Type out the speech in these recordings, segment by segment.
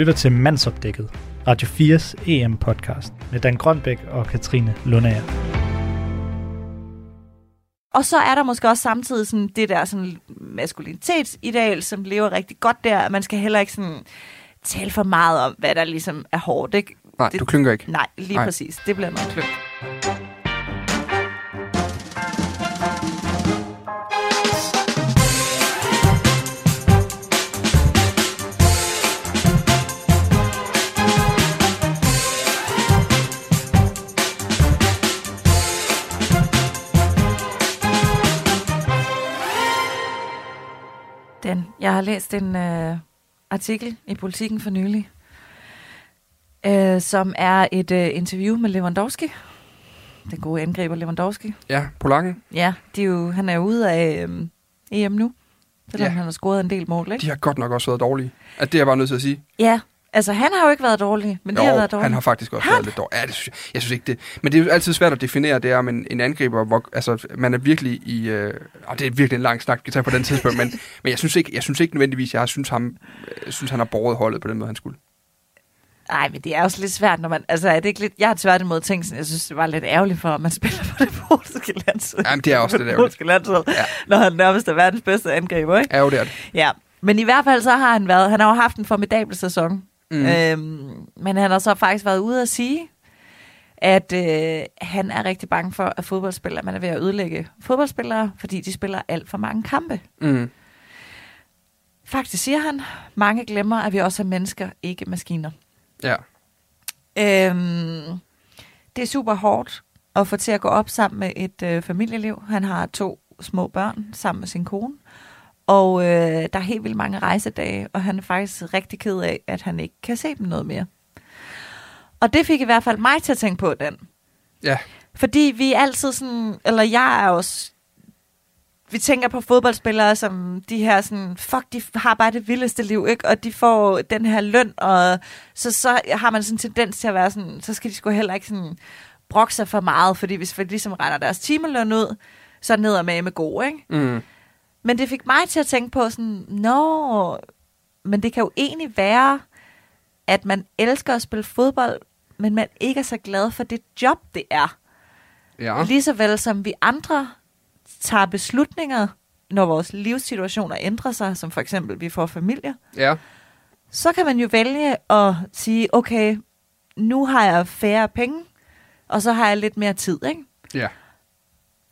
lytter til Mandsopdækket, Radio 4's EM-podcast med Dan Grønbæk og Katrine Lundager. Og så er der måske også samtidig sådan det der sådan maskulinitetsideal, som lever rigtig godt der. Man skal heller ikke sådan tale for meget om, hvad der ligesom er hårdt. Ikke? Nej, Det- du klynker ikke. Nej, lige Nej. Præcis. Det bliver noget klønt. Jeg har læst en øh, artikel i Politiken for nylig, øh, som er et øh, interview med Lewandowski. Den gode angriber Lewandowski. Ja, polakken. Ja, de er jo, han er jo ude af øh, EM nu, selvom Ja. han har scoret en del mål, ikke? De har godt nok også været dårlige. At det er jeg bare nødt til at sige. Ja, altså han har jo ikke været dårlig, men det har været dårligt. han har faktisk også Han? været lidt dårlig. Ja, det synes jeg, jeg synes ikke det. Men det er jo altid svært at definere, det er om en, angriber, hvor altså, man er virkelig i... Øh, og det er virkelig en lang snak, vi kan tage på den tidspunkt, men, men jeg, synes ikke, jeg synes ikke nødvendigvis, jeg synes, ham, jeg synes, han har båret holdet på den måde, han skulle. Nej, men det er også lidt svært, når man... Altså, er det ikke lidt... Jeg har tværtimod tænkt sådan, jeg synes, det var lidt ærgerligt for, at man spiller på det polske landshold. Jamen, det er også lidt ærgerligt. polske landshold, Ja. når han nærmest er verdens bedste angriber, ikke? Ja, jo, det er det. Ja, men i hvert fald så har han været... Han har jo haft en formidabel sæson. Mm. Øhm, men han har så faktisk været ude at sige, at øh, han er rigtig bange for, at fodboldspillere, man er ved at ødelægge fodboldspillere, fordi de spiller alt for mange kampe. Mm. Faktisk siger han, mange glemmer, at vi også er mennesker, ikke maskiner. Ja. Øhm, det er super hårdt at få til at gå op sammen med et øh, familieliv. Han har to små børn sammen med sin kone. Og øh, der er helt vildt mange rejsedage, og han er faktisk rigtig ked af, at han ikke kan se dem noget mere. Og det fik i hvert fald mig til at tænke på den. Ja. Fordi vi er altid sådan, eller jeg er også, vi tænker på fodboldspillere som de her sådan, fuck, de har bare det vildeste liv, ikke? Og de får den her løn, og så, så har man sådan en tendens til at være sådan, så skal de sgu heller ikke sådan brokke sig for meget, fordi hvis vi ligesom regner deres timeløn ud, så er ned og med med god, ikke? Mm. Men det fik mig til at tænke på sådan, nå, men det kan jo egentlig være, at man elsker at spille fodbold, men man ikke er så glad for det job, det er. Ja. Lige så vel som vi andre tager beslutninger, når vores livssituationer ændrer sig, som for eksempel vi får familier, Ja. så kan man jo vælge at sige, okay, nu har jeg færre penge, og så har jeg lidt mere tid, ikke? Ja.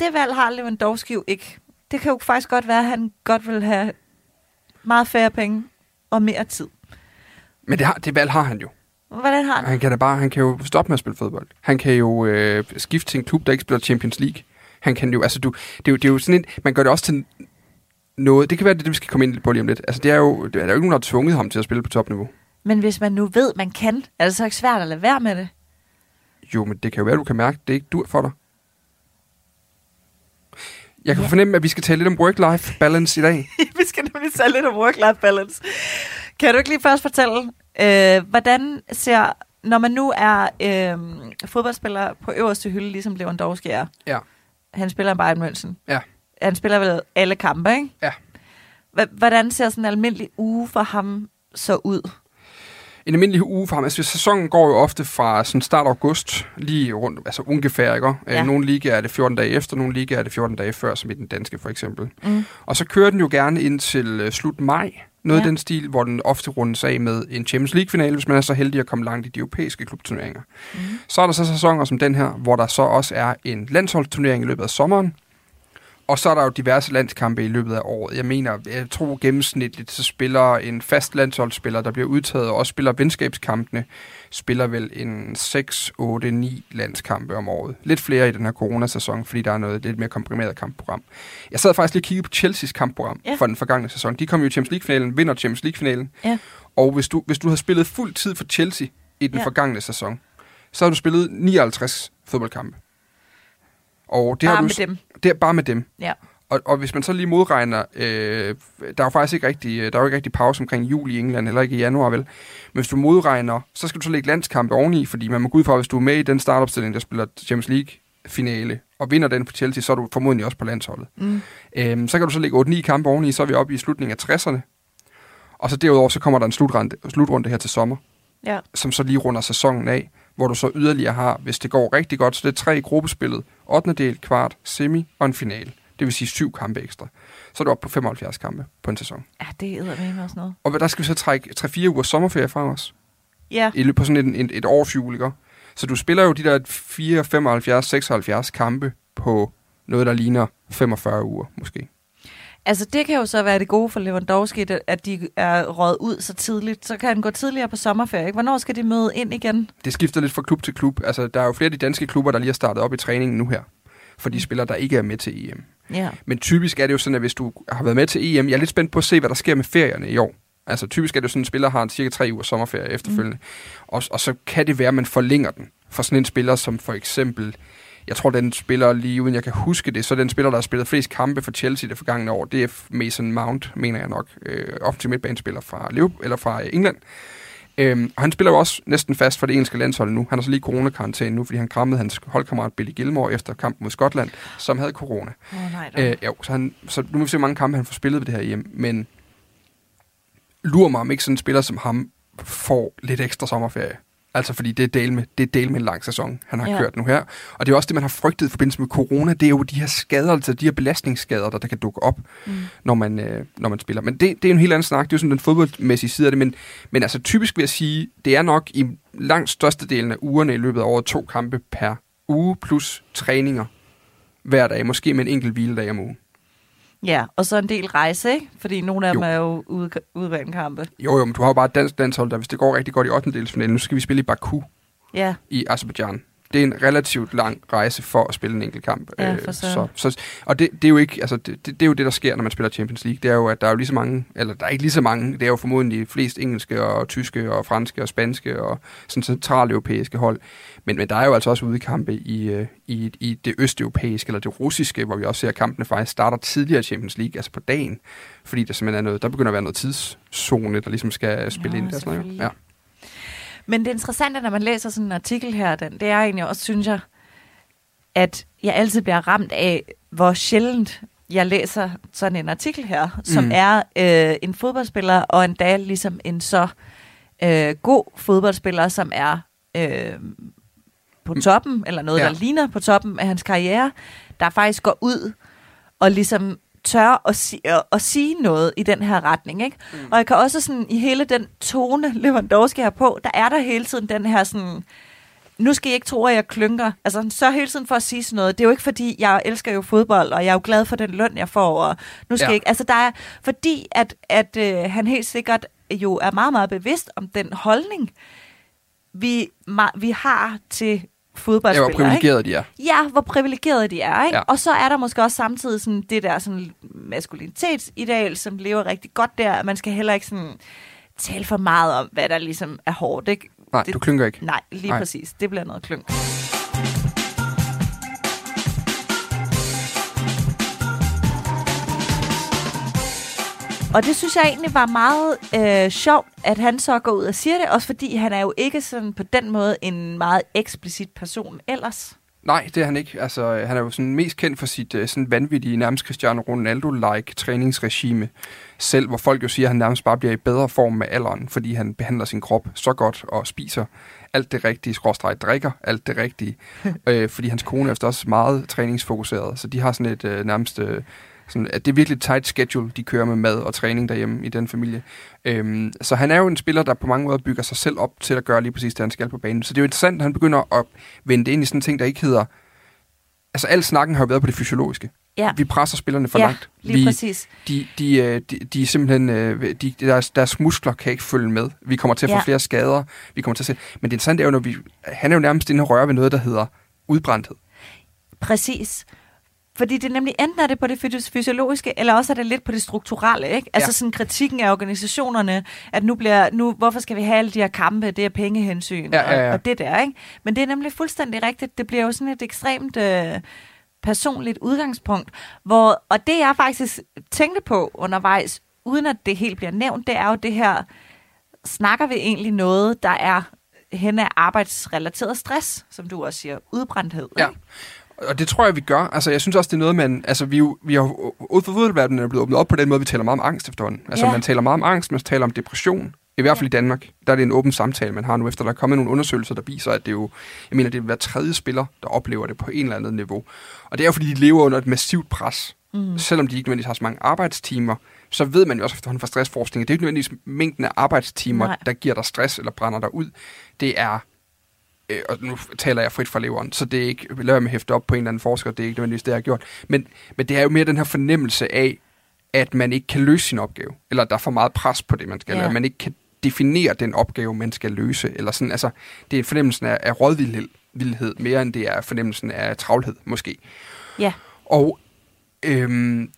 Det valg har Lewandowski jo ikke. Det kan jo faktisk godt være, at han godt vil have meget færre penge og mere tid. Men det, har, det valg har han jo. Hvordan har han? Han kan da bare, han kan jo stoppe med at spille fodbold. Han kan jo øh, skifte til en klub, der ikke spiller Champions League. Han kan jo, altså du, det er jo, det er jo sådan en, man gør det også til noget, det kan være det, vi skal komme ind på lige om lidt. Altså det er jo, det er der jo ikke nogen, der har tvunget ham til at spille på topniveau. Men hvis man nu ved, man kan, er det så ikke svært at lade være med det? Jo, men det kan jo være, du kan mærke, at det ikke dur for dig. Jeg kan Ja. fornemme, at vi skal tale lidt om work-life balance i dag. Vi skal nemlig tale lidt om work-life balance. Kan du ikke lige først fortælle, øh, hvordan ser, når man nu er øh, fodboldspiller på øverste hylde, ligesom Lewandowski er, Ja. han spiller i Bayern München. Ja. Han spiller vel alle kampe, ikke? Ja. Hva- Hvordan ser sådan en almindelig uge for ham så ud? En almindelig uge for ham, altså sæsonen går jo ofte fra sådan start august, lige rundt, altså ungefær, ikke? Ja. Ja. Nogle ligaer er det 14 dage efter, nogle ligaer er det 14 dage før, som i den danske for eksempel. Mm. Og så kører den jo gerne ind til øh, slut maj, noget ja. af den stil, hvor den ofte rundes af med en Champions League-finale, hvis man er så heldig at komme langt i de europæiske klubturneringer. Mm. Så er der så sæsoner som den her, hvor der så også er en landsholdsturnering i løbet af sommeren, og så er der jo diverse landskampe i løbet af året. Jeg mener, jeg tror gennemsnitligt, så spiller en fast landsholdsspiller, der bliver udtaget, og også spiller venskabskampene, spiller vel en 6, 8, 9 landskampe om året. Lidt flere i den her coronasæson, fordi der er noget lidt mere komprimeret kampprogram. Jeg sad faktisk lige og kiggede på Chelseas kampprogram Ja. for den forgangne sæson. De kom jo i Champions League-finalen, vinder Champions League-finalen. Ja. Og hvis du, hvis du havde spillet fuld tid for Chelsea i den ja. forgangne sæson, så har du spillet 59 fodboldkampe. Og det Bare har du, med dem. Det er bare med dem. Ja. Og, og hvis man så lige modregner, øh, der er jo faktisk ikke rigtig, der er jo ikke rigtig pause omkring juli i England, eller ikke i januar, vel? Men hvis du modregner, så skal du så lægge landskampe oveni, fordi man må gå ud fra, hvis du er med i den startopstilling, der spiller Champions League finale, og vinder den for Chelsea, så er du formodentlig også på landsholdet. Mm. Øhm, så kan du så lægge 8-9 kampe oveni, så er vi oppe i slutningen af 60'erne. Og så derudover, så kommer der en slutrunde, slutrunde her til sommer, Ja. som så lige runder sæsonen af, hvor du så yderligere har, hvis det går rigtig godt, så det er tre i gruppespillet, 8. del, kvart, semi og en finale. Det vil sige syv kampe ekstra. Så er du oppe på 75 kampe på en sæson. Ja, det er med også noget. Og der skal vi så trække 3-4 uger sommerferie fra os. Ja, I løbet på sådan et, et, et års jul, ikke? Så du spiller jo de der 4, 75, 76 kampe på noget, der ligner 45 uger, måske. Altså det kan jo så være det gode for Lewandowski, at de er røget ud så tidligt. Så kan han gå tidligere på sommerferie. Ikke? Hvornår skal de møde ind igen? Det skifter lidt fra klub til klub. Altså, der er jo flere af de danske klubber, der lige har startet op i træningen nu her. For de spillere, der ikke er med til EM. Ja. Men typisk er det jo sådan, at hvis du har været med til EM, jeg er lidt spændt på at se, hvad der sker med ferierne i år. Altså typisk er det jo sådan, at en spiller har en cirka tre uger sommerferie efterfølgende. Mm. Og, og så kan det være, at man forlænger den for sådan en spiller som for eksempel, jeg tror den spiller lige uden jeg kan huske det, så den spiller, der har spillet flest kampe for Chelsea det forgangne år, det er Mason Mount, mener jeg nok, øh, offensiv midtbanespiller fra, Liverpool, eller fra England. Øhm, og han spiller jo også næsten fast for det engelske landshold nu. Han har så lige coronakarantæne nu, fordi han krammede hans holdkammerat Billy Gilmore efter kampen mod Skotland, som havde corona. Oh, nej, da. Øh, jo, så, han, så nu må vi se, hvor mange kampe han får spillet ved det her hjem. Men lurer mig om ikke sådan en spiller som ham får lidt ekstra sommerferie. Altså fordi det er del med, det er del med en lang sæson, han har Ja. kørt nu her. Og det er også det, man har frygtet i forbindelse med corona. Det er jo de her skader, altså de her belastningsskader, der, der kan dukke op, Mm. når man, øh, når man spiller. Men det, det er en helt anden snak. Det er jo sådan den fodboldmæssige side af det. Men, men altså typisk vil jeg sige, det er nok i langt størstedelen af ugerne i løbet af året to kampe per uge, plus træninger hver dag. Måske med en enkelt hviledag om ugen. Ja, og så en del rejse, ikke? Fordi nogle af Jo. dem er jo ude, udvandskampe. Jo, jo, men du har jo bare et dansk landshold, der hvis det går rigtig godt i 8. delsfinalen, nu skal vi spille i Baku Ja, i Azerbaijan. Det er en relativt lang rejse for at spille en enkelt kamp. Ja, Øh, for så, søren. så, og det, det, er jo ikke, altså det, det, det, er jo det, der sker, når man spiller Champions League. Det er jo, at der er jo lige så mange, eller der er ikke lige så mange, det er jo formodentlig flest engelske og tyske og franske og spanske og sådan centraleuropæiske hold. Men, men der er jo altså også udekampe i, øh, i, i det østeuropæiske eller det russiske, hvor vi også ser, at kampene faktisk starter tidligere i Champions League, altså på dagen. Fordi der simpelthen er noget, der begynder at være noget tidszone, der ligesom skal spille Ja, ind. Der, sådan noget. Ja. Men det interessante, når man læser sådan en artikel her, den, det er egentlig også, synes jeg, at jeg altid bliver ramt af, hvor sjældent jeg læser sådan en artikel her, som Mm. er øh, en fodboldspiller, og endda ligesom en så øh, god fodboldspiller, som er øh, på toppen, eller noget, Ja. der ligner på toppen af hans karriere, der faktisk går ud og ligesom tør at, si- at, at sige noget i den her retning. Ikke? Mm. Og jeg kan også sådan, i hele den tone, Lewandowski har på, der er der hele tiden den her sådan, nu skal I ikke tro, at jeg klynker. Altså, han sørger hele tiden for at sige sådan noget. Det er jo ikke, fordi jeg elsker jo fodbold, og jeg er jo glad for den løn, jeg får. Og nu skal Ja. ja. ikke, altså, der er, fordi at, at øh, han helt sikkert jo er meget, meget bevidst om den holdning, vi, ma- vi har til Ja, fodboldspillere. hvor ikke? privilegeret de er. Ja, hvor privilegerede de er. Ikke? Ja. Ja. Og så er der måske også samtidig sådan det der sådan maskulinitetsideal, som lever rigtig godt der. Man skal heller ikke sådan tale for meget om, hvad der ligesom er hårdt. Ikke? Nej, Det- du klynker ikke. Nej, lige. Nej. præcis. Det bliver noget klynk. Og det synes jeg egentlig var meget øh, sjovt, at han så går ud og siger det, også fordi han er jo ikke sådan på den måde en meget eksplicit person ellers. Nej, det er han ikke. Altså, øh, han er jo sådan mest kendt for sit øh, sådan vanvittige, nærmest Cristiano Ronaldo-like træningsregime selv, hvor folk jo siger, at han nærmest bare bliver i bedre form med alderen, fordi han behandler sin krop så godt og spiser alt det rigtige, skråstreg drikker alt det rigtige, øh, fordi hans kone er også meget træningsfokuseret, så de har sådan et øh, nærmest... Øh, sådan, at det er virkelig et tight schedule, de kører med mad og træning derhjemme i den familie. Øhm, så han er jo en spiller, der på mange måder bygger sig selv op til at gøre lige præcis det, han skal på banen. Så det er jo interessant, at han begynder at vende ind i sådan en ting, der ikke hedder... Altså, al snakken har jo været på det fysiologiske. Ja, Vi presser spillerne for ja langt. lige Vi, præcis. de, de, øh, de, de er simpelthen... øh, De, deres, deres muskler kan ikke følge med. Vi kommer til at få Ja. flere skader. Vi kommer til at se... Men det interessante er jo, når vi... Han er jo nærmest inde og røre ved noget, der hedder udbrændthed. Præcis. Fordi det er nemlig, enten er det på det fys- fysiologiske, eller også er det lidt på det strukturelle, ikke? Altså Ja. sådan kritikken af organisationerne, at nu bliver, nu, hvorfor skal vi have alle de her kampe, det er pengehensyn, Ja, ja, ja. Og, og det der, ikke? Men det er nemlig fuldstændig rigtigt. Det bliver jo sådan et ekstremt øh, personligt udgangspunkt, hvor, og det jeg faktisk tænkte på undervejs, uden at det helt bliver nævnt, det er jo det her, snakker vi egentlig noget, der er hen af arbejdsrelateret stress, som du også siger, udbrændthed, Ja. ikke? Og det tror jeg, vi gør. Altså, jeg synes også, det er noget, man... Altså, vi, vi har ud for fodboldverdenen er blevet åbnet op på den måde, vi taler meget om angst efterhånden. Altså, Ja. man taler meget om angst, man taler om depression. I hvert fald i Danmark, der er det en åben samtale, man har nu, efter der er kommet nogle undersøgelser, der viser, at det er jo, jeg mener, det er hver tredje spiller, der oplever det på en eller anden niveau. Og det er jo, fordi de lever under et massivt pres. Mm. Selvom de ikke nødvendigvis har så mange arbejdstimer, så ved man jo også efterhånden fra stressforskning, at det er ikke nødvendigvis mængden af arbejdstimer, Nej. der giver dig stress eller brænder dig ud. Det er øh, og nu taler jeg frit fra leveren, så det er ikke, med at hæfte op på en eller anden forsker, det er ikke nødvendigvis det, jeg har gjort. Men, men det er jo mere den her fornemmelse af, at man ikke kan løse sin opgave, eller der er for meget pres på det, man skal, Ja. eller man ikke kan definere den opgave, man skal løse, eller sådan, altså, det er fornemmelsen af, af rådvildhed, vildhed, mere end det er fornemmelsen af travlhed, måske. Ja. Og øhm,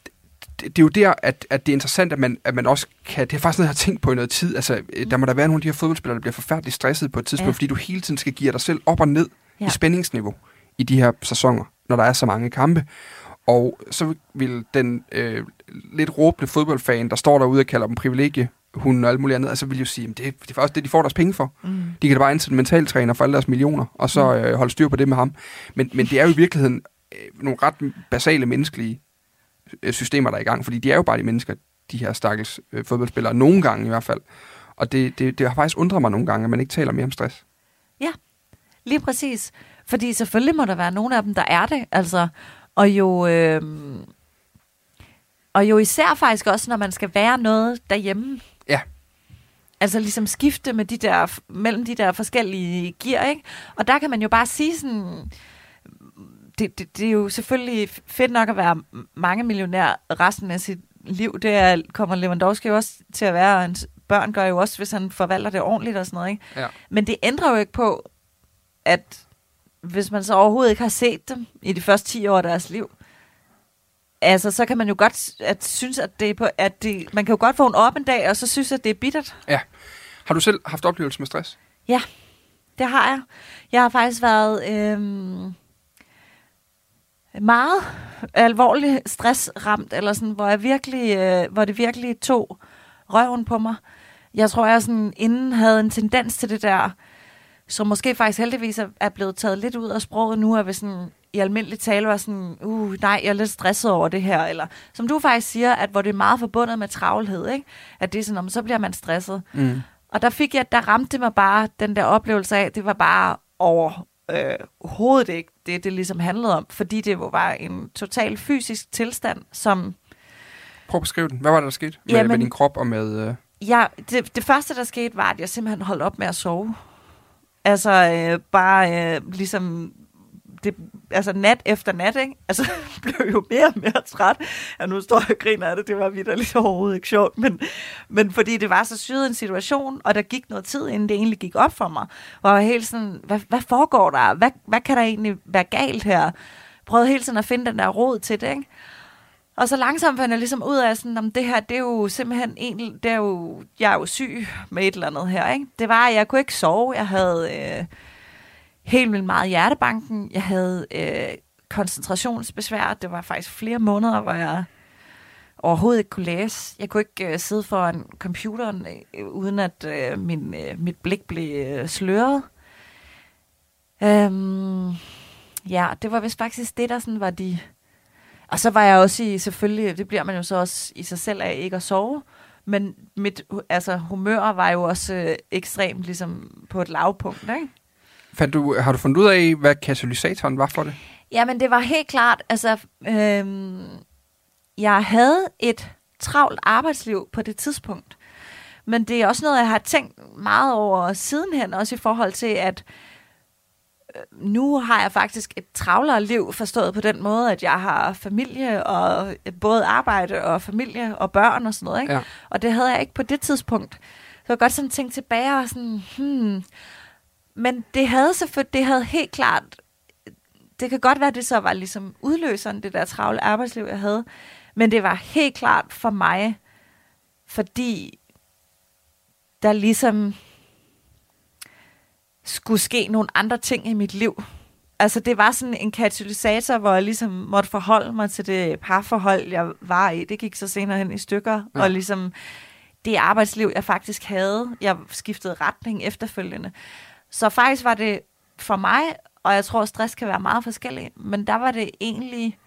det, er jo der, at, at det er interessant, at man, at man også kan... Det er faktisk noget, jeg har tænkt på i noget tid. Altså, mm. der må der være nogle af de her fodboldspillere, der bliver forfærdeligt stresset på et tidspunkt, Ja. fordi du hele tiden skal give dig selv op og ned Ja. i spændingsniveau i de her sæsoner, når der er så mange kampe. Og så vil den øh, lidt råbende fodboldfan, der står derude og kalder dem privilegie, hun og alt muligt andet, altså vil jo sige, at det, det er faktisk det, de får deres penge for. Mm. De kan da bare ansætte en mentaltræner for alle deres millioner, og så øh, holde styr på det med ham. Men, men det er jo i virkeligheden øh, nogle ret basale menneskelige øh, systemer, der er i gang, fordi de er jo bare de mennesker, de her stakkels øh, fodboldspillere, nogle gange i hvert fald. Og det, det, det har faktisk undret mig nogle gange, at man ikke taler mere om stress. Lige præcis. Fordi selvfølgelig må der være nogle af dem, der er det. Altså, og jo... Øh, og jo især faktisk også, når man skal være noget derhjemme. Ja. Altså ligesom skifte med de der, mellem de der forskellige gear, ikke? Og der kan man jo bare sige sådan... Det, det, det er jo selvfølgelig fedt nok at være mange millionær resten af sit liv. Det er, kommer Lewandowski jo også til at være, og hans børn gør jo også, hvis han forvalter det ordentligt og sådan noget, ikke? Ja. Men det ændrer jo ikke på, at hvis man så overhovedet ikke har set dem i de første 10 år af deres liv, altså så kan man jo godt at synes, at, det er på, at det, man kan jo godt vågne op en dag, og så synes, at det er bittert. Har du selv haft oplevelse med stress? Det har jeg. Jeg har faktisk været øhm, meget alvorligt stressramt, eller sådan, hvor, jeg virkelig, øh, hvor det virkelig tog røven på mig. Jeg tror, jeg sådan inden havde en tendens til det der, som måske faktisk heldigvis er- er blevet taget lidt ud af sproget nu, at hvis sådan i almindelig tale var sådan, uh, nej, jeg er lidt stresset over det her, eller som du faktisk siger, at hvor det er meget forbundet med travlhed, ikke? at det er sådan, om så bliver man stresset. Mm. Og der fik jeg, der ramte det mig bare den der oplevelse af, det var bare over øh, hovedet ikke det, det ligesom handlede om, fordi det jo var en total fysisk tilstand, som Prøv at beskrive den. Hvad var det, der skete med, Jamen- med din krop og med... Øh... jeg, det, det første, der skete, var, at jeg simpelthen holdt op med at sove. Altså øh, bare øh, ligesom det, altså nat efter nat, ikke? Altså, jeg blev jo mere og mere træt. Ja, nu står jeg og griner af det, det var vidderligt overhovedet ikke sjovt, men, men fordi det var så syret en situation, og der gik noget tid, inden det egentlig gik op for mig, hvor jeg var helt sådan, hvad, hvad foregår der? Hvad, hvad kan der egentlig være galt her? Prøvede hele tiden at finde den der råd til det, ikke? Og så langsomt fandt jeg ligesom ud af, sådan, om det her, det er jo simpelthen en, det er jo, jeg er jo syg med et eller andet her, ikke? Det var, at jeg kunne ikke sove, jeg havde øh, helt vildt meget hjertebanken, jeg havde øh, koncentrationsbesvær, det var faktisk flere måneder, hvor jeg overhovedet ikke kunne læse. Jeg kunne ikke øh, sidde foran computeren, øh, uden at øh, min, øh, mit blik blev øh, sløret. Øhm, ja, det var vist faktisk det, der sådan var de... Og så var jeg også i, selvfølgelig, det bliver man jo så også i sig selv af ikke at sove, men mit altså, humør var jo også øh, ekstremt ligesom på et lavpunkt, ikke? Fandt du, har du fundet ud af, hvad katalysatoren var for det? Jamen, det var helt klart, altså, øhm, jeg havde et travlt arbejdsliv på det tidspunkt. Men det er også noget, jeg har tænkt meget over sidenhen, også i forhold til, at øh, nu har jeg faktisk et travlere liv, forstået på den måde, at jeg har familie, og både arbejde og familie og børn og sådan noget, ikke? Ja. Og det havde jeg ikke på det tidspunkt. Så jeg godt sådan tænkt tilbage og sådan, hmm. Men det havde selvfølgelig, det havde helt klart, det kan godt være, at det så var ligesom udløseren, det der travle arbejdsliv, jeg havde. Men det var helt klart for mig, fordi der ligesom skulle ske nogle andre ting i mit liv. Altså det var sådan en katalysator, hvor jeg ligesom måtte forholde mig til det parforhold, jeg var i. Det gik så senere hen i stykker. Ja. Og ligesom det arbejdsliv, jeg faktisk havde. Jeg skiftede retning efterfølgende. Så faktisk var det for mig og jeg tror, at stress kan være meget forskellig, men der var det egentlig,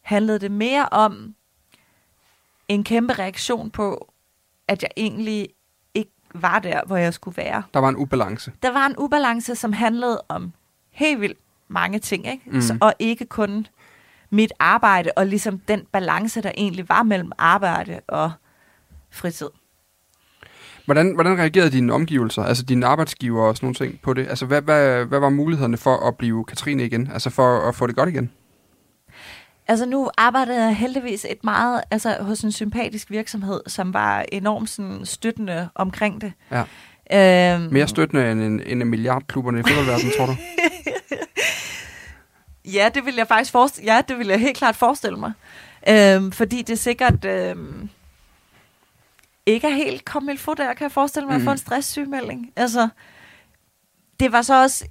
handlede det mere om en kæmpe reaktion på, at jeg egentlig ikke var der, hvor jeg skulle være. Der var en ubalance. Der var en ubalance, som handlede om helt vildt mange ting, ikke? Mm. Så, og ikke kun mit arbejde, og ligesom den balance, der egentlig var mellem arbejde og fritid. Hvordan, hvordan reagerede dine omgivelser, altså dine arbejdsgiver og sådan nogle ting på det? Altså, hvad, hvad, hvad var mulighederne for at blive Katrine igen? Altså, for at få det godt igen? Altså nu arbejdede jeg heldigvis et meget, altså hos en sympatisk virksomhed, som var enormt sådan, støttende omkring det. Ja. Øhm, Mere støttende end en, end en milliardklubberne i fodboldverdenen, tror du? Ja, det vil jeg faktisk forestille, ja, det vil jeg helt klart forestille mig. Øhm, fordi det sikkert øhm, ikke er helt kommet få der, kan jeg forestille mig, at få en stresssygemelding. Altså, det var så også,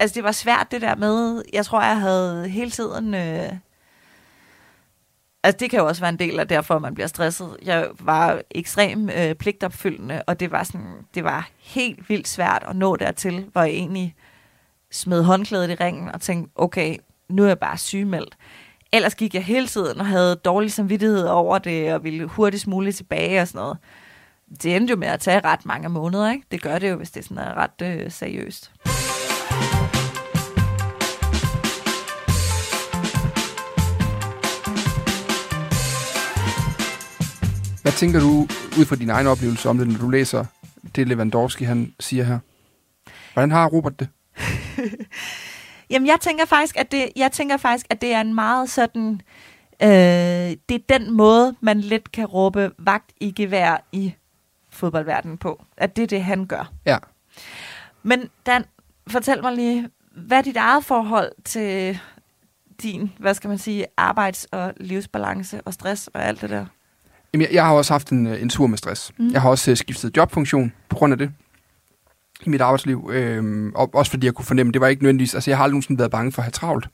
altså det var svært det der med, jeg tror, jeg havde hele tiden, øh, altså det kan jo også være en del af derfor, man bliver stresset. Jeg var ekstrem øh, pligtopfyldende, og det var sådan, det var helt vildt svært at nå dertil, hvor jeg egentlig smed håndklædet i ringen og tænkte, okay, nu er jeg bare sygemeldt. Ellers gik jeg hele tiden og havde dårlig samvittighed over det, og ville hurtigst muligt tilbage og sådan noget. Det endte jo med at tage ret mange måneder, ikke? Det gør det jo, hvis det sådan er ret øh, seriøst. Hvad tænker du ud fra din egen oplevelse om det, når du læser det Lewandowski, han siger her? Hvordan har Robert det? Jamen, jeg tænker faktisk, at det, jeg tænker faktisk, at det er en meget sådan... Øh, det er den måde, man let kan råbe vagt i gevær i fodboldverdenen på. At det er det, han gør. Ja. Men Dan, fortæl mig lige, hvad er dit eget forhold til din, hvad skal man sige, arbejds- og livsbalance og stress og alt det der? Jamen, jeg, jeg har også haft en, øh, en tur med stress. Mm. Jeg har også uh, skiftet jobfunktion på grund af det i mit arbejdsliv. Øhm, og også fordi jeg kunne fornemme, det var ikke nødvendigvis... Altså, jeg har aldrig nogensinde været bange for at have travlt.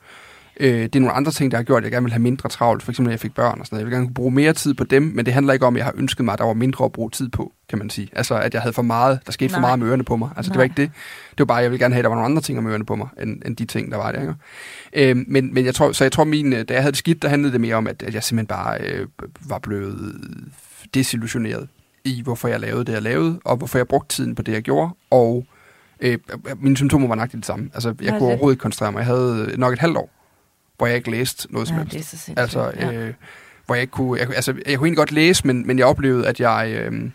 Øh, det er nogle andre ting, der har gjort, at jeg gerne vil have mindre travlt. For eksempel, når jeg fik børn og sådan noget. Jeg vil gerne kunne bruge mere tid på dem, men det handler ikke om, at jeg har ønsket mig, at der var mindre at bruge tid på, kan man sige. Altså, at jeg havde for meget, der skete Nej. for meget med ørerne på mig. Altså, Nej. det var ikke det. Det var bare, at jeg ville gerne have, at der var nogle andre ting med ørerne på mig, end, end de ting, der var der. Ikke? Øh, men, men jeg tror, så jeg tror, min, øh, da jeg havde det skidt, der handlede det mere om, at, at jeg simpelthen bare øh, var blevet desillusioneret i, hvorfor jeg lavede det, jeg lavede, og hvorfor jeg brugte tiden på det, jeg gjorde, og øh, mine symptomer var nøjagtigt det samme. Altså, jeg er kunne det? overhovedet ikke koncentrere mig. Jeg havde nok et halvt år, hvor jeg ikke læste noget som Ja, helst. det er så sindssygt. Altså, ja. øh, hvor jeg ikke kunne... Jeg, altså, jeg kunne egentlig godt læse, men, men jeg oplevede, at jeg... Øh,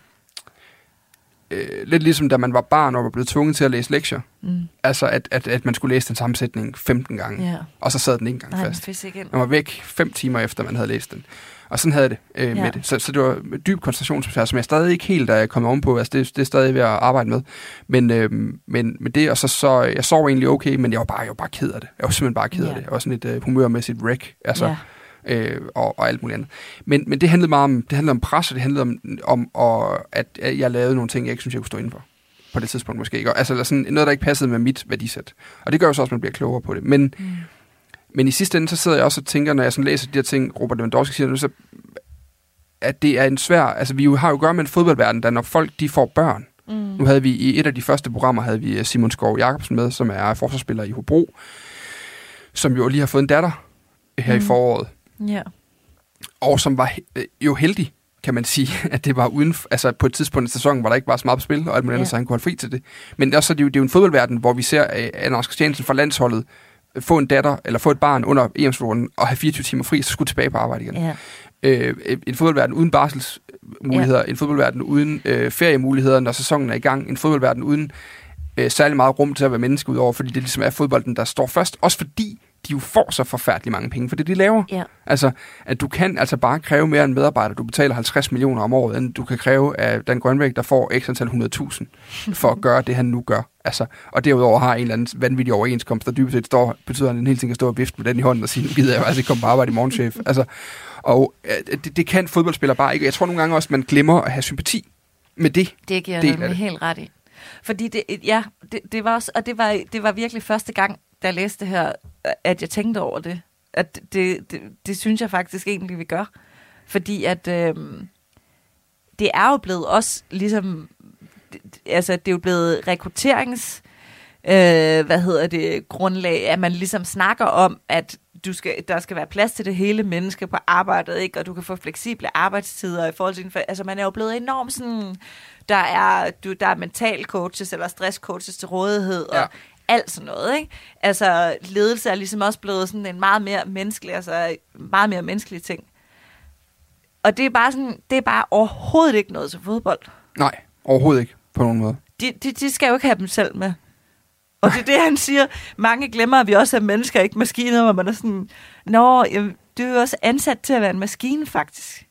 øh, lidt ligesom da man var barn og var blevet tvunget til at læse lektier. mm. Altså, at, at, at man skulle læse den samme sætning 15 gange, ja. og så sad den ikke engang Nej, den fast. ind. Man var væk fem timer efter, man havde læst den. Og sådan havde jeg det øh, Ja. med det. Så, så det var dyb koncentrationsbesvær, som jeg stadig ikke helt er kommet ovenpå. Altså, det, det er stadig ved at arbejde med. Men, øh, men med det, og så, så jeg sov egentlig okay, men jeg var bare, jeg var bare ked af det. Jeg var simpelthen bare ked af Ja. det. Jeg var sådan lidt øh, humørmæssigt wreck. Altså, ja. øh, og, og alt muligt andet. Men, men det handlede meget om, det handlede om pres, og det handlede om, om og, at jeg lavede nogle ting, jeg ikke synes, jeg kunne stå indenfor. På det tidspunkt måske ikke. Og- Altså sådan, noget, der ikke passede med mit værdisæt. Og det gør jo så også, at man bliver klogere på det. Men, Mm. Men i sidste ende, så sidder jeg også og tænker, når jeg sådan læser de her ting, Robert Lewandowski siger så at det er en svær... Altså, vi har jo at gøre med en fodboldverden, der når folk de får børn. Mm. Nu havde vi i et af de første programmer, havde vi øh, Simon Skov Jacobsen med, som er forsvarsspiller i Hobro, som jo lige har fået en datter her mm. i foråret. Ja. og som var øh, jo heldig, kan man sige, at det var uden, altså på et tidspunkt i sæsonen, hvor der ikke var så meget på spil, og alt muligt andet, Ja. så han kunne holde fri til det. Men også, så er det, jo, det er jo en fodboldverden, hvor vi ser øh, Anders Christiansen fra landsholdet øh, få en datter, eller få et barn under EM-slutten, og have 24 timer fri, så skulle tilbage på arbejde igen. ja. Øh, en fodboldverden uden barselsmuligheder, en fodboldverden uden øh, feriemuligheder, når sæsonen er i gang, en fodboldverden uden øh, særlig meget rum til at være menneske udover, fordi det ligesom er fodbolden, der står først. Også fordi de jo får så forfærdelig mange penge for det, de laver. Ja. Altså, at du kan altså bare kræve mere end medarbejder. Du betaler 50 millioner om året, end du kan kræve af Dan Grønvæk, der får x antal 100.000 for at gøre det, han nu gør. Altså, og derudover har en eller anden vanvittig overenskomst, der dybest set står, betyder, at han hele tiden kan stå og vifte med den i hånden og sige, nu gider jeg altså ikke komme på arbejde i morgen, chef. Altså, og øh, det, det kan fodboldspillere bare ikke. Jeg tror nogle gange også, man glemmer at have sympati med det. Det giver jeg af nemlig det. helt ret i. Fordi det, ja, det, det var også, og det var, det var virkelig første gang, da jeg læste det her, at jeg tænkte over det. At det, det, det, det synes jeg faktisk egentlig, vi gør. Fordi at øhm, det er jo blevet også ligesom, det, altså det er jo blevet rekrutterings øh, hvad hedder det, grundlag, at man ligesom snakker om, at du skal, der skal være plads til det hele menneske på arbejdet, ikke? og du kan få fleksible arbejdstider i forhold til din, altså man er jo blevet enormt sådan, der er, du, der er mental coaches eller stress coaches til rådighed, og Ja. alt sådan noget, ikke? Altså, ledelse er ligesom også blevet sådan en meget mere menneskelig, altså meget mere menneskelig ting. Og det er bare sådan, det er bare overhovedet ikke noget til fodbold. Nej, overhovedet ikke på nogen måde. De, de, de skal jo ikke have dem selv med. Og det er det, han siger. Mange glemmer, at vi også er mennesker, ikke maskiner, hvor man er sådan, Nå, jamen, du er jo også ansat til at være en maskine, faktisk.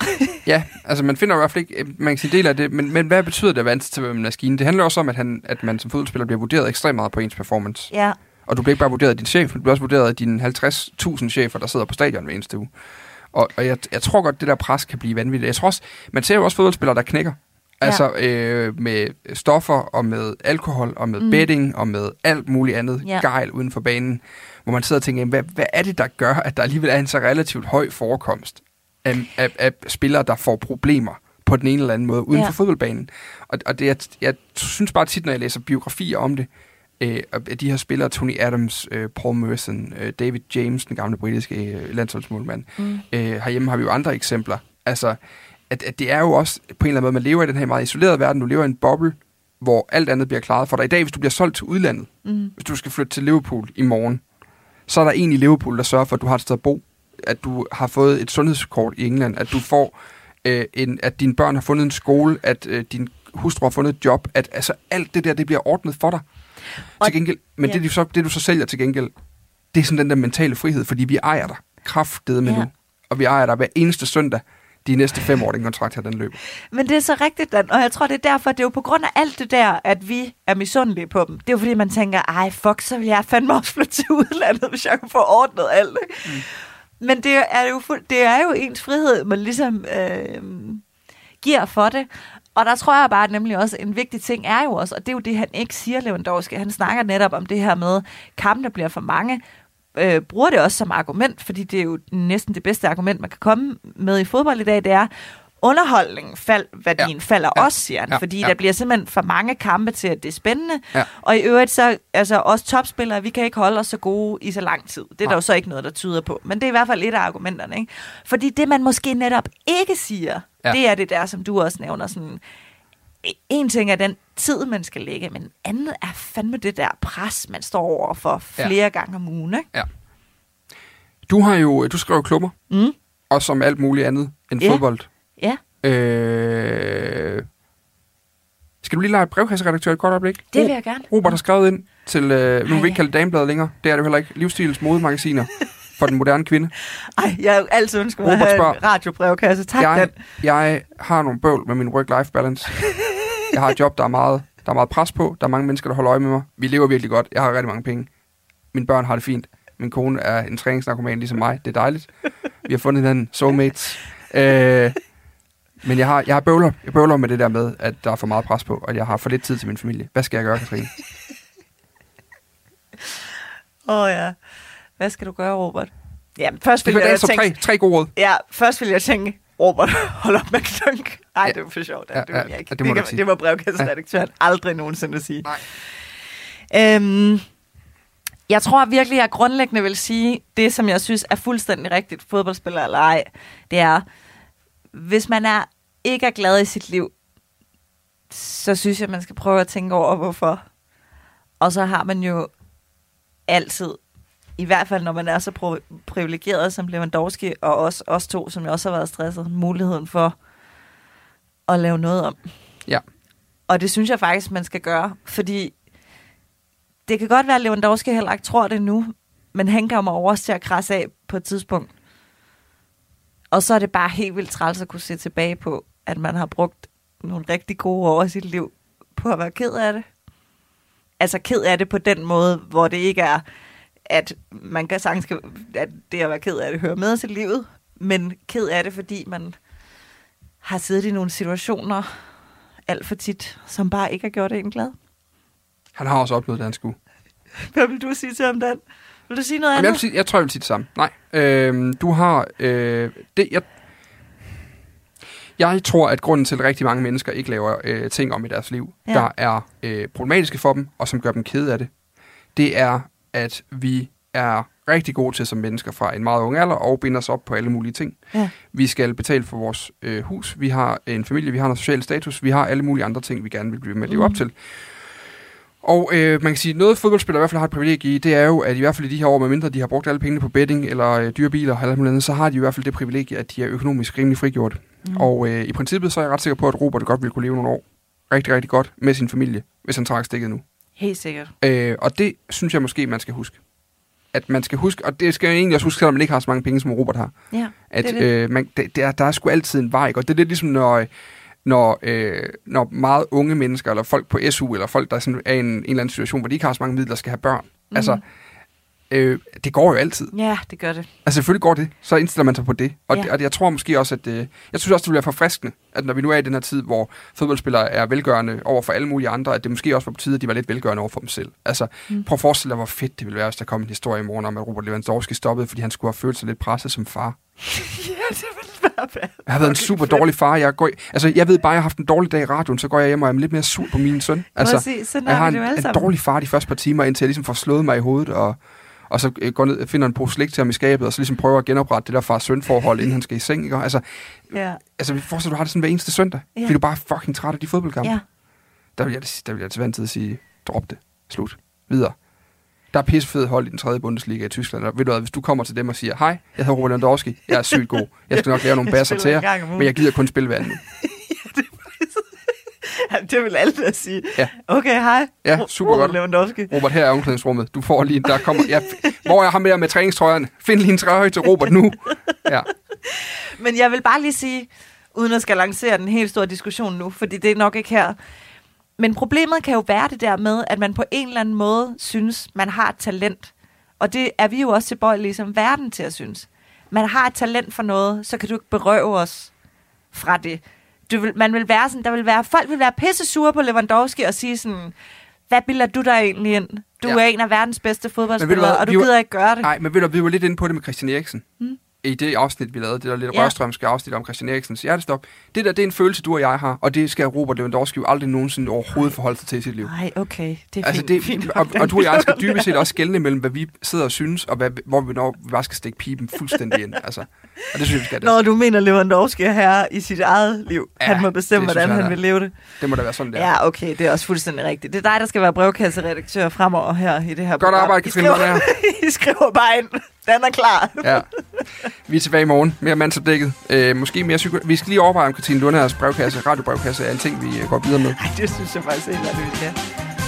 Ja, altså man finder i hvert fald ikke, man kan sige del af det, men, men hvad betyder det at være ansat til at være en maskine? Det handler også om, at, han, at man som fodboldspiller bliver vurderet ekstremt meget på ens performance. Ja, Og du bliver ikke bare vurderet af din chef, du bliver også vurderet af dine 50.000 chefer, der sidder på stadion hver eneste uge. Og, og jeg, jeg tror godt, det der pres kan blive vanvittigt. Jeg tror også, man ser jo også fodboldspillere, der knækker. Ja. Altså øh, med stoffer og med alkohol og med Mm. betting og med alt muligt andet Ja. ja. gejl uden for banen. Hvor man sidder og tænker, hvad, hvad er det, der gør, at der alligevel er en så relativt høj forekomst af, af, af spillere, der får problemer på den ene eller anden måde uden Ja. ja. for fodboldbanen. Og, og det, jeg, jeg synes bare tit, når jeg læser biografier om det, øh, af de her spillere, Tony Adams, øh, Paul Merson, øh, David James, den gamle britiske øh, landsholdsmålmand. Mm. Øh, herhjemme har vi jo andre eksempler. Altså, at, at det er jo også på en eller anden måde, man lever i den her meget isolerede verden. Du lever i en boble, hvor alt andet bliver klaret for dig. I dag, hvis du bliver solgt til udlandet, Mm. hvis du skal flytte til Liverpool i morgen, så er der en i Liverpool, der sørger for, at du har et sted at bo, at du har fået et sundhedskort i England, at du får øh, en, at dine børn har fundet en skole, at øh, din hustru har fundet et job, at altså alt det der, det bliver ordnet for dig. Og- til gengæld, men ja. det, du så, det du så sælger til gengæld, det er sådan den der mentale frihed, fordi vi ejer dig kraftedet med ja. nu. Og vi ejer dig hver eneste søndag, de næste fem år, den kontrakt her, den løber. Men det er så rigtigt, Dan, og jeg tror, det er derfor, det er jo på grund af alt det der, at vi er misundelige på dem. Det er jo fordi, man tænker, ej fuck, så vil jeg fandme også flytte til udlandet, hvis jeg kunne få ordnet alt. Ikke? Mm. Men det er, jo fuld, det er jo ens frihed, man ligesom øh, giver for det. Og der tror jeg bare nemlig også, en vigtig ting er jo også, og det er jo det, han ikke siger, Lewandowski. Han snakker netop om det her med, kampene bliver for mange, øh, bruger det også som argument, fordi det er jo næsten det bedste argument, man kan komme med i fodbold i dag, det er, underholdningen fald, værdien ja. Falder ja. Også, siger han, ja. Fordi Ja. der bliver simpelthen for mange kampe til, at det er spændende. Ja. Og i øvrigt så, altså os topspillere, vi kan ikke holde os så gode i så lang tid. Det er der Nej. jo så ikke noget, der tyder på. Men det er i hvert fald et af argumenterne, ikke? Fordi det, man måske netop ikke siger. Ja. det er det der, som du også nævner, sådan, en ting er den tid, man skal lægge, men andet er fandme det der pres, man står over for flere ja. gange om ugen, ikke? Du har jo, du skriver klubber, Mm. og som alt muligt andet end Ja. fodbold. Ja, Øh... Skal du lige lege brevkasseredaktør et kort øjeblik? det vil jeg gerne. Robert har skrevet ind til, øh, nu vil vi ikke kalde det damebladet længere, det er det heller ikke, livsstilens modemagasiner for den moderne kvinde. Ej, jeg har altid ønsket mig at have en radiobrevkasse. Tak, jeg, Dan. jeg har nogle bøvl med min work-life balance. Jeg har et job, der er, meget, der er meget pres på. Der er mange mennesker, der holder øje med mig. Vi lever virkelig godt. Jeg har rigtig mange penge. Mine børn har det fint. Min kone er en træningsnarkoman ligesom mig. Det er dejligt. Vi har fundet hinanden. Soulmates. Øh, men jeg har, jeg har bøvler, jeg bøvler med det der med, at der er for meget pres på, og jeg har for lidt tid til min familie. Hvad skal jeg gøre, Katrine? Åh oh, ja. Hvad skal du gøre, Robert? Jamen, først vil jeg top tænke... tre, tre gode råd. Ja, først vil jeg tænke, Robert, hold op med klunk. Ej, Ja. det var for sjovt. Ja, Ja, det ja, jeg ikke. ja, det må du kan- sige. det må brevkasseredaktøren aldrig nogensinde sige. Nej. Øhm, jeg tror virkelig, jeg grundlæggende vil sige, det som jeg synes er fuldstændig rigtigt, fodboldspiller eller ej, det er, hvis man er ikke er glad i sit liv, så synes jeg, man skal prøve at tænke over, hvorfor. Og så har man jo altid, i hvert fald når man er så privilegeret som Lewandowski, og også os to, som jeg også har været stresset, muligheden for at lave noget om. Ja. Og det synes jeg faktisk, man skal gøre, fordi det kan godt være, at Lewandowski heller ikke tror det nu, men han kommer over til at krasse af på et tidspunkt. Og så er det bare helt vildt træls at kunne se tilbage på, at man har brugt nogle rigtig gode år af sit liv på at være ked af det. Altså ked af det på den måde, hvor det ikke er, at man kan sagtens, at det at være ked af det hører med til livet, men ked af det, fordi man har siddet i nogle situationer alt for tit, som bare ikke har gjort en glad. Han har også oplevet det, han skulle. Hvad vil du sige til ham, Dan? Vil du sige noget Jamen, jeg, andet? sige, jeg tror, jeg vil sige det samme. Nej. Øhm, du har... Øh, det, jeg, Jeg tror, at grunden til, at rigtig mange mennesker ikke laver øh, ting om i deres liv, ja. der er øh, problematiske for dem, og som gør dem kede af det, det er, at vi er rigtig gode til som mennesker fra en meget ung alder og binder os op på alle mulige ting. Ja. Vi skal betale for vores øh, hus, vi har en familie, vi har noget social status, vi har alle mulige andre ting, vi gerne vil blive med at leve op til. Og øh, man kan sige, noget fodboldspillere i hvert fald har et privilegie i, det er jo, at i hvert fald i de her år, medmindre de har brugt alle pengene på betting eller øh, dyre biler eller alt andet, så har de i hvert fald det privilegie, at de er økonomisk rimelig frigjort. Mm. Mm. Og øh, i princippet så er jeg ret sikker på, at Robert godt ville kunne leve nogle år rigtig, rigtig godt med sin familie, hvis han trak stikket nu. Helt sikkert. Øh, og det synes jeg måske, man skal huske. At man skal huske, og det skal jeg egentlig også huske, selvom man ikke har så mange penge, som Robert har. Ja, At Det det. Øh, man, det, det er, der er sgu altid en vej, og det er lidt ligesom, når, når, øh, når meget unge mennesker, eller folk på SU, eller folk, der sådan er i en, en eller anden situation, hvor de ikke har så mange midler, skal have børn. Mm. Altså, øh, det går jo altid. Ja, det gør det. Altså selvfølgelig går det, så indstiller man sig på det. Og, Ja. det, og det, jeg tror måske også, at øh, jeg synes også, det vil være forfriskende, at når vi nu er i den her tid, hvor fodboldspillere er velgørende over for alle mulige andre, at det måske også var på tide, at de var lidt velgørende over for dem selv. Altså, Mm. prøv at forestille dig, hvor fedt det ville være, hvis der kom en historie i morgen om, at Robert Lewandowski stoppede, fordi han skulle have følt sig lidt presset som far. ja, det vil være bad. Jeg har været en super dårlig far. Jeg, går, i- altså, jeg ved bare, at jeg har haft en dårlig dag i radioen, så går jeg hjem og er lidt mere sur på min søn. Altså, sådan jeg har er en, en dårlig far de første par timer, indtil jeg ligesom får slået mig i hovedet, og, og så øh, går ned, finder en pose slik til ham i skabet, og så ligesom prøver at genoprette det der far-søn-forhold, inden han skal i seng. Ikke? Altså, Ja, altså, forestiller du har det sådan hver eneste søndag, Ja. fordi du bare er fucking træt af de fodboldkampe. ja. Der vil jeg, der vil jeg til vant til at sige, drop det, slut, videre. Der er pissefed hold i den tredje Bundesliga i Tyskland, og ved du hvad, hvis du kommer til dem og siger, hej, jeg hedder Robert Lewandowski, jeg er sygt god, jeg skal nok lave nogle basser til jer, men jeg gider kun spille hver anden. det vil alle da sige. Ja. Okay, hej. Ja, super Robert godt. Lewandowski. Robert, her er omklædningsrummet. Du får lige, der kommer, ja, hvor er ham der med træningstrøjerne? Find lige en trøje til Robert nu. Ja, Men jeg vil bare lige sige, uden at skal lancere den helt store diskussion nu, fordi det er nok ikke her. Men problemet kan jo være det der med, at man på en eller anden måde synes, man har et talent. Og det er vi jo også tilbøjelige som verden til at synes. Man har et talent for noget, så kan du ikke berøve os fra det. Du vil, man vil være sådan, der vil være, folk vil være pisse sure på Lewandowski og sige sådan, hvad bilder du dig egentlig ind? Du Ja. er en af verdens bedste fodboldspillere, og du vi var- gider ikke gøre det. nej, men ved du, vi var lidt inde på det med Christian Eriksen. Mm. I det afsnit, vi lavede, det der lidt Ja. rørstrømske afsnit om Christian Eriksens hjertestop. Det der, det er en følelse, du og jeg har, og det skal Robert Lewandowski jo aldrig nogensinde overhovedet forholde sig til i sit liv. Nej, okay. Det er Altså fint, det, fint nok, og, og du og jeg skal dybest set også skælne mellem, hvad vi sidder og synes, og hvad, hvor vi, når vi bare skal stikke pipen fuldstændig ind. Altså, og det synes jeg, vi skal. Det, Når du mener, Lewandowski er herre i sit eget liv. Ja, han må bestemme, hvordan han han vil leve det. det må da være sådan, der. Ja, okay, det er også fuldstændig rigtigt. Det er dig, der skal være brevkasseredaktør fremover her i det her Godt arbejde, I Katrine skriver, I skriver bare ind. Den er klar. Ja. Vi er tilbage i morgen. Mere mandsopdækket. Øh, måske mere psyko... Vi skal lige overveje, om Katrine Lunders brevkasse, radiobrevkasse, er en ting, vi øh, går videre med. Nej, det synes jeg faktisk ikke, at vi skal.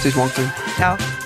Ses morgen. Til. Ciao.